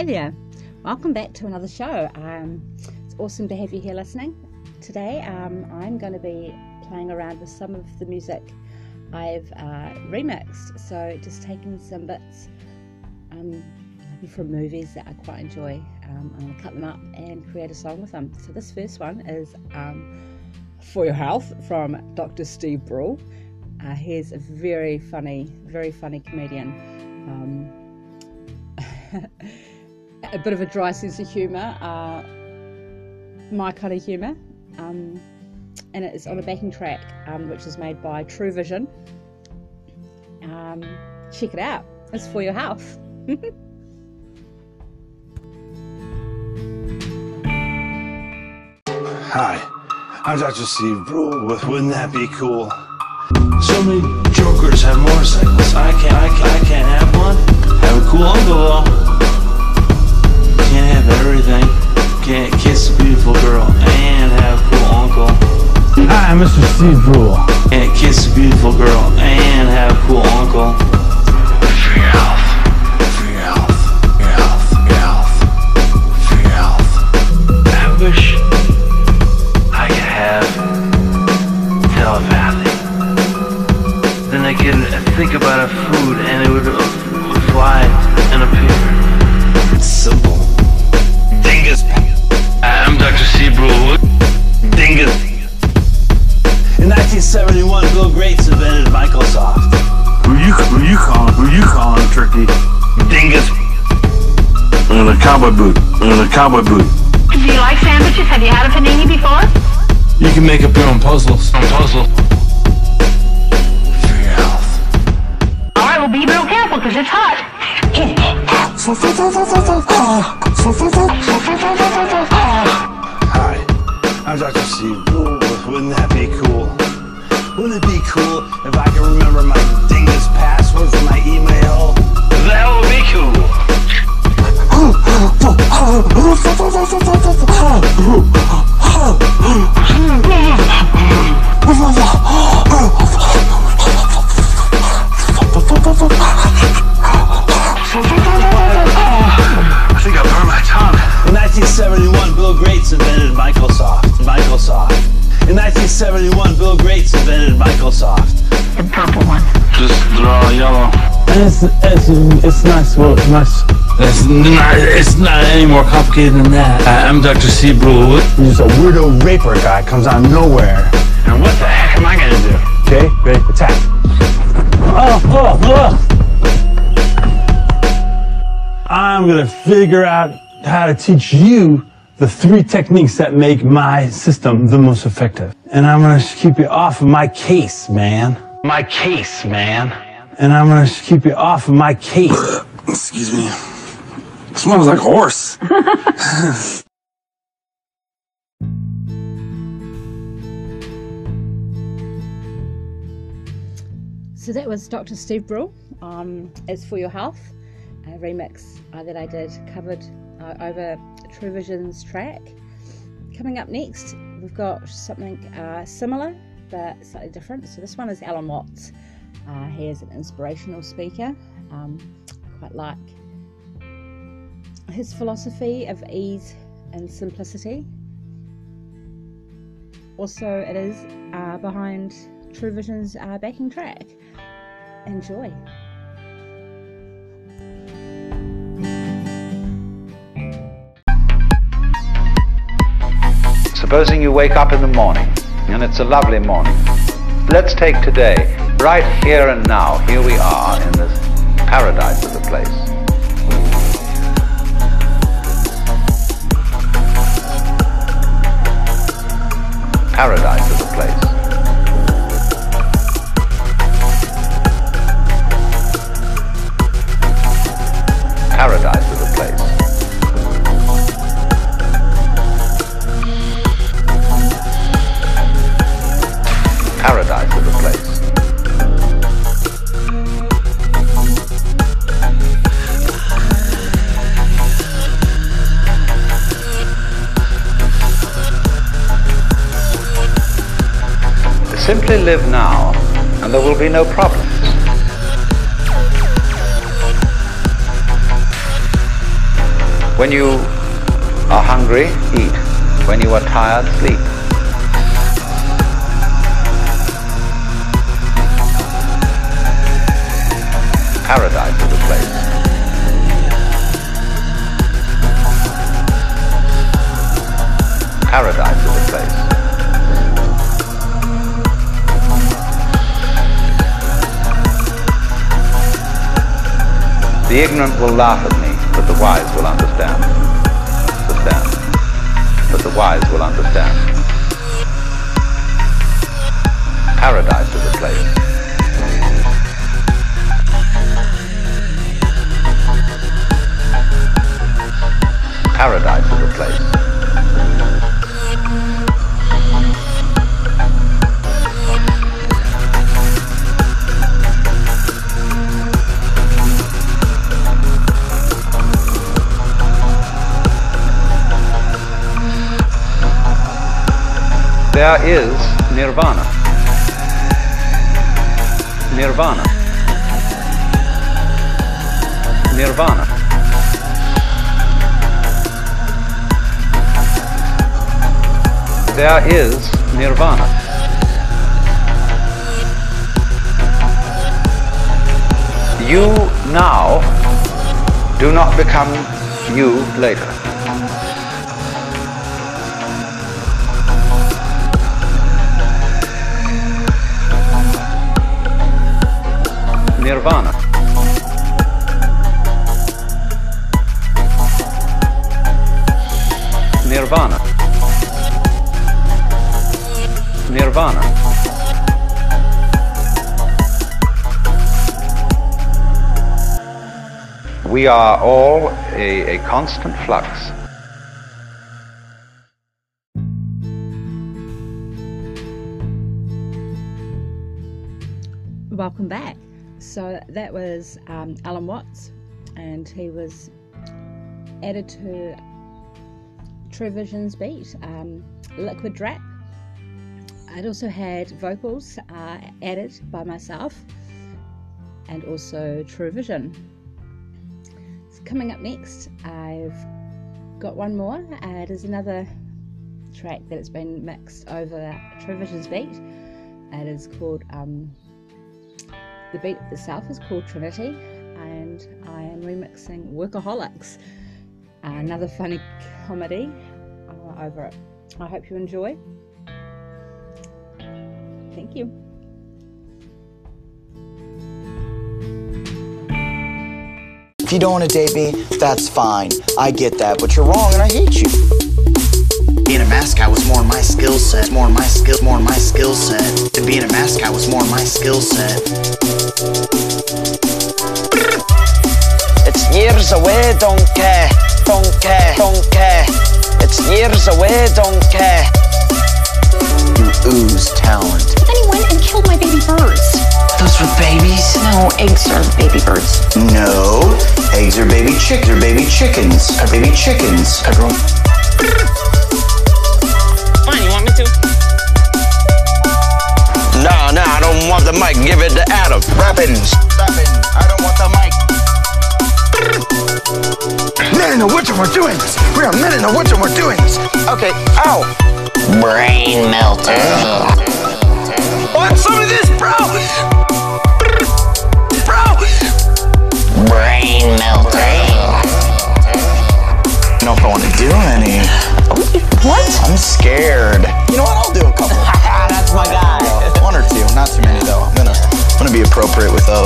Hi there, welcome back to another show. Um, it's awesome to have you here listening. Today um, I'm going to be playing around with some of the music I've uh, remixed. So, just taking some bits um, from movies that I quite enjoy. Um, I'm going to cut them up and create a song with them. So, this first one is um, For Your Health from Dr. Steve Brule. Uh, he's a very funny, very funny comedian. A bit of a dry sense of humour, uh, my kind of humour. Um, and it's on a backing track um, which is made by True Vision. Um, check it out, it's for your health. Hi, I'm Dr. Steve Brule with Wouldn't That Be Cool? So many jokers have motorcycles. I can't, I can't, Steve Brule. Can't kiss a beautiful girl and have a cool uncle. Your health. Your health. Health. Health. Your health. I wish I could have telepathy. Then I could think about a food and it would In 1971, Bill Gates invented Microsoft. Who you who you calling? Who you calling turkey? Dingus. In a cowboy boot. In a cowboy boot. Do you like sandwiches? Have you had a panini before? You can make up your own puzzles. Puzzle. For your health. All right, well, be real careful because it's hot. Hi, I'm Dr. Steve Brule with Wouldn't That Be Cool? Wouldn't it be cool if I could remember my invented Microsoft. The purple one. Just draw yellow. It's it's it's nice. Well, it's nice. It's not, it's not any more complicated than that. I, I'm Dr. Steve Brule. Just a weirdo raper guy comes out of nowhere. And what the heck am I gonna do? Okay, ready, attack. Oh, oh, oh. I'm gonna figure out how to teach you the three techniques that make my system the most effective. And I'm gonna keep you off of my case, man. My case, man. And I'm gonna keep you off of my case. Excuse me. It Smells like horse. So that was Dr. Steve Brule. Um, it's for your health, a remix uh, that I did covered uh, over True Vision's track. Coming up next, we've got something uh, similar but slightly different. So this one is Alan Watts. Uh, he is an inspirational speaker. Um, quite like his philosophy of ease and simplicity. Also, it is uh, behind True Vision's uh, backing track. Enjoy. Supposing you wake up in the morning, and it's a lovely morning. Let's take today, right here and now. Here we are in this paradise of a place. Paradise Simply live now, and there will be no problems. When you are hungry, eat. When you are tired, sleep. Paradise is a place. Paradise is a place. The ignorant will laugh at me, but the wise will understand. Understand. But the wise will understand. Paradise is a place. Paradise is a place. There is nirvana. Nirvana. Nirvana. There is nirvana. You now do not become you later. Nirvana. Nirvana. Nirvana. We are all a, a constant flux. Welcome back. So that was um, Alan Watts, and he was added to True Vision's beat, um, Liquid Rap. It also had vocals uh, added by myself and also True Vision. So coming up next, I've got one more. Uh, it is another track that has been mixed over True Vision's beat. It is called um, the beat itself is called Trinity, and I am remixing Workaholics, another funny comedy uh, over it. I hope you enjoy. Thank you. If you don't want to date me, that's fine. I get that, but you're wrong and I hate you. Being a mascot was more my skill set. More my skill, more my skill set. And being a mascot was more my skill set. It's years away, don't care, don't care, don't care. It's years away, don't care. You ooze talent. Then he went and killed my baby birds. Those were babies? No, eggs are baby birds. No, eggs are baby chick. They're baby chickens. Are baby chickens. Everyone. To? Nah, no, I don't want the mic. Give it to Adam. Rappins. Rappin. I don't want the mic. Men in the woods and we're doing this. We are men in the woods and we're doing this. Okay. Ow. Brain melter. Want some of this, bro? Bro!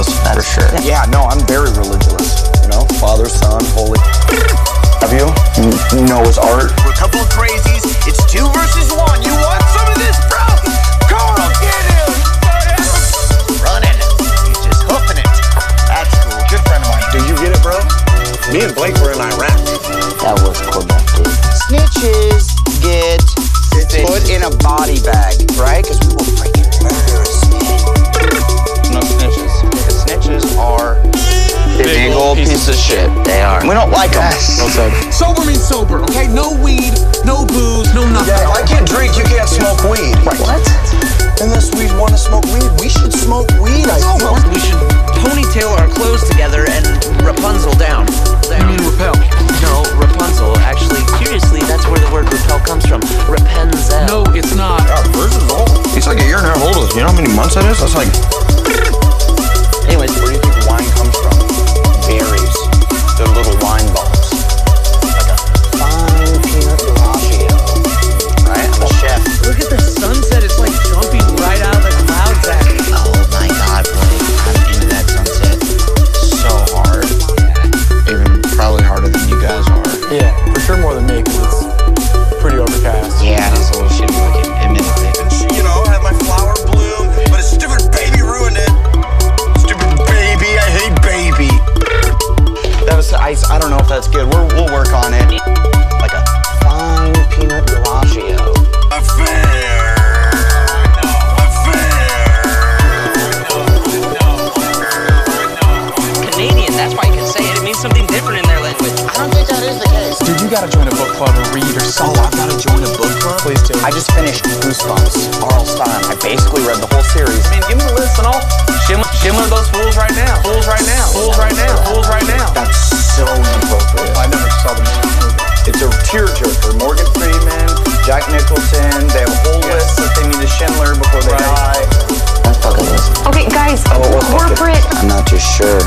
Appropriate with for sure. Yeah, no, I'm very religious. You know, Father, Son, Holy. Have you? N- Noah's Ark. We're a couple of crazies. It's two versus one. You want some of this, bro? sober, okay? No weed, no booze, no nothing. Yeah, I can't drink, you can't smoke weed. Right. What? Unless we want to smoke weed, we should smoke weed, I we should ponytail our clothes together and Rapunzel down. down. You mean repel? No, Rapunzel. Actually, curiously, that's where the word repel comes from. Rapunzel. No, it's not. Yeah, Virgil's. He's like a year and a half older. You know how many months that is? That's like... Anyways, book club or read or something. Oh, I've got to join a book club? Please do. I just finished Goosebumps, R.L. Stine. I basically read the whole series. I mean, give me the list and I'll shim, shim one of those fools right now. Fools right now. Fools right now. Fools right now. That's so inappropriate. I never saw the movie. It's a tearjerker. Morgan Freeman, Jack Nicholson. They have a whole list that they need to Schindler before they die. Don't fucking listen. Okay, guys, Oh, corporate. I'm not too sure.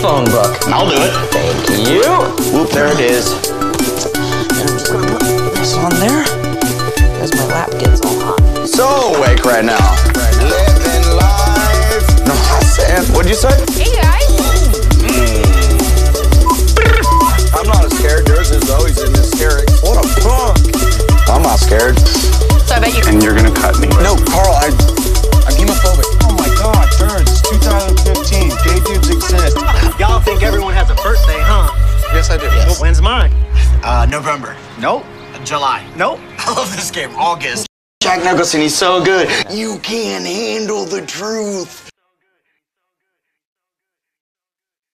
Phone book. I'll do it. Thank you. Whoop, there it is. And I'm just gonna put this on there. Because my lap gets all hot. So awake right now. Living life. No, Sam. What'd you say? Hey, guys. Mm. I'm not scared. Yours is always in hysterics. What a punk. I'm not scared. So I bet you. And you're gonna cut me. No, Carl, I, When's mine? Uh, November. Nope. July. Nope. I love this game. August. Jack Nicholson, he's so good. You can't handle the truth.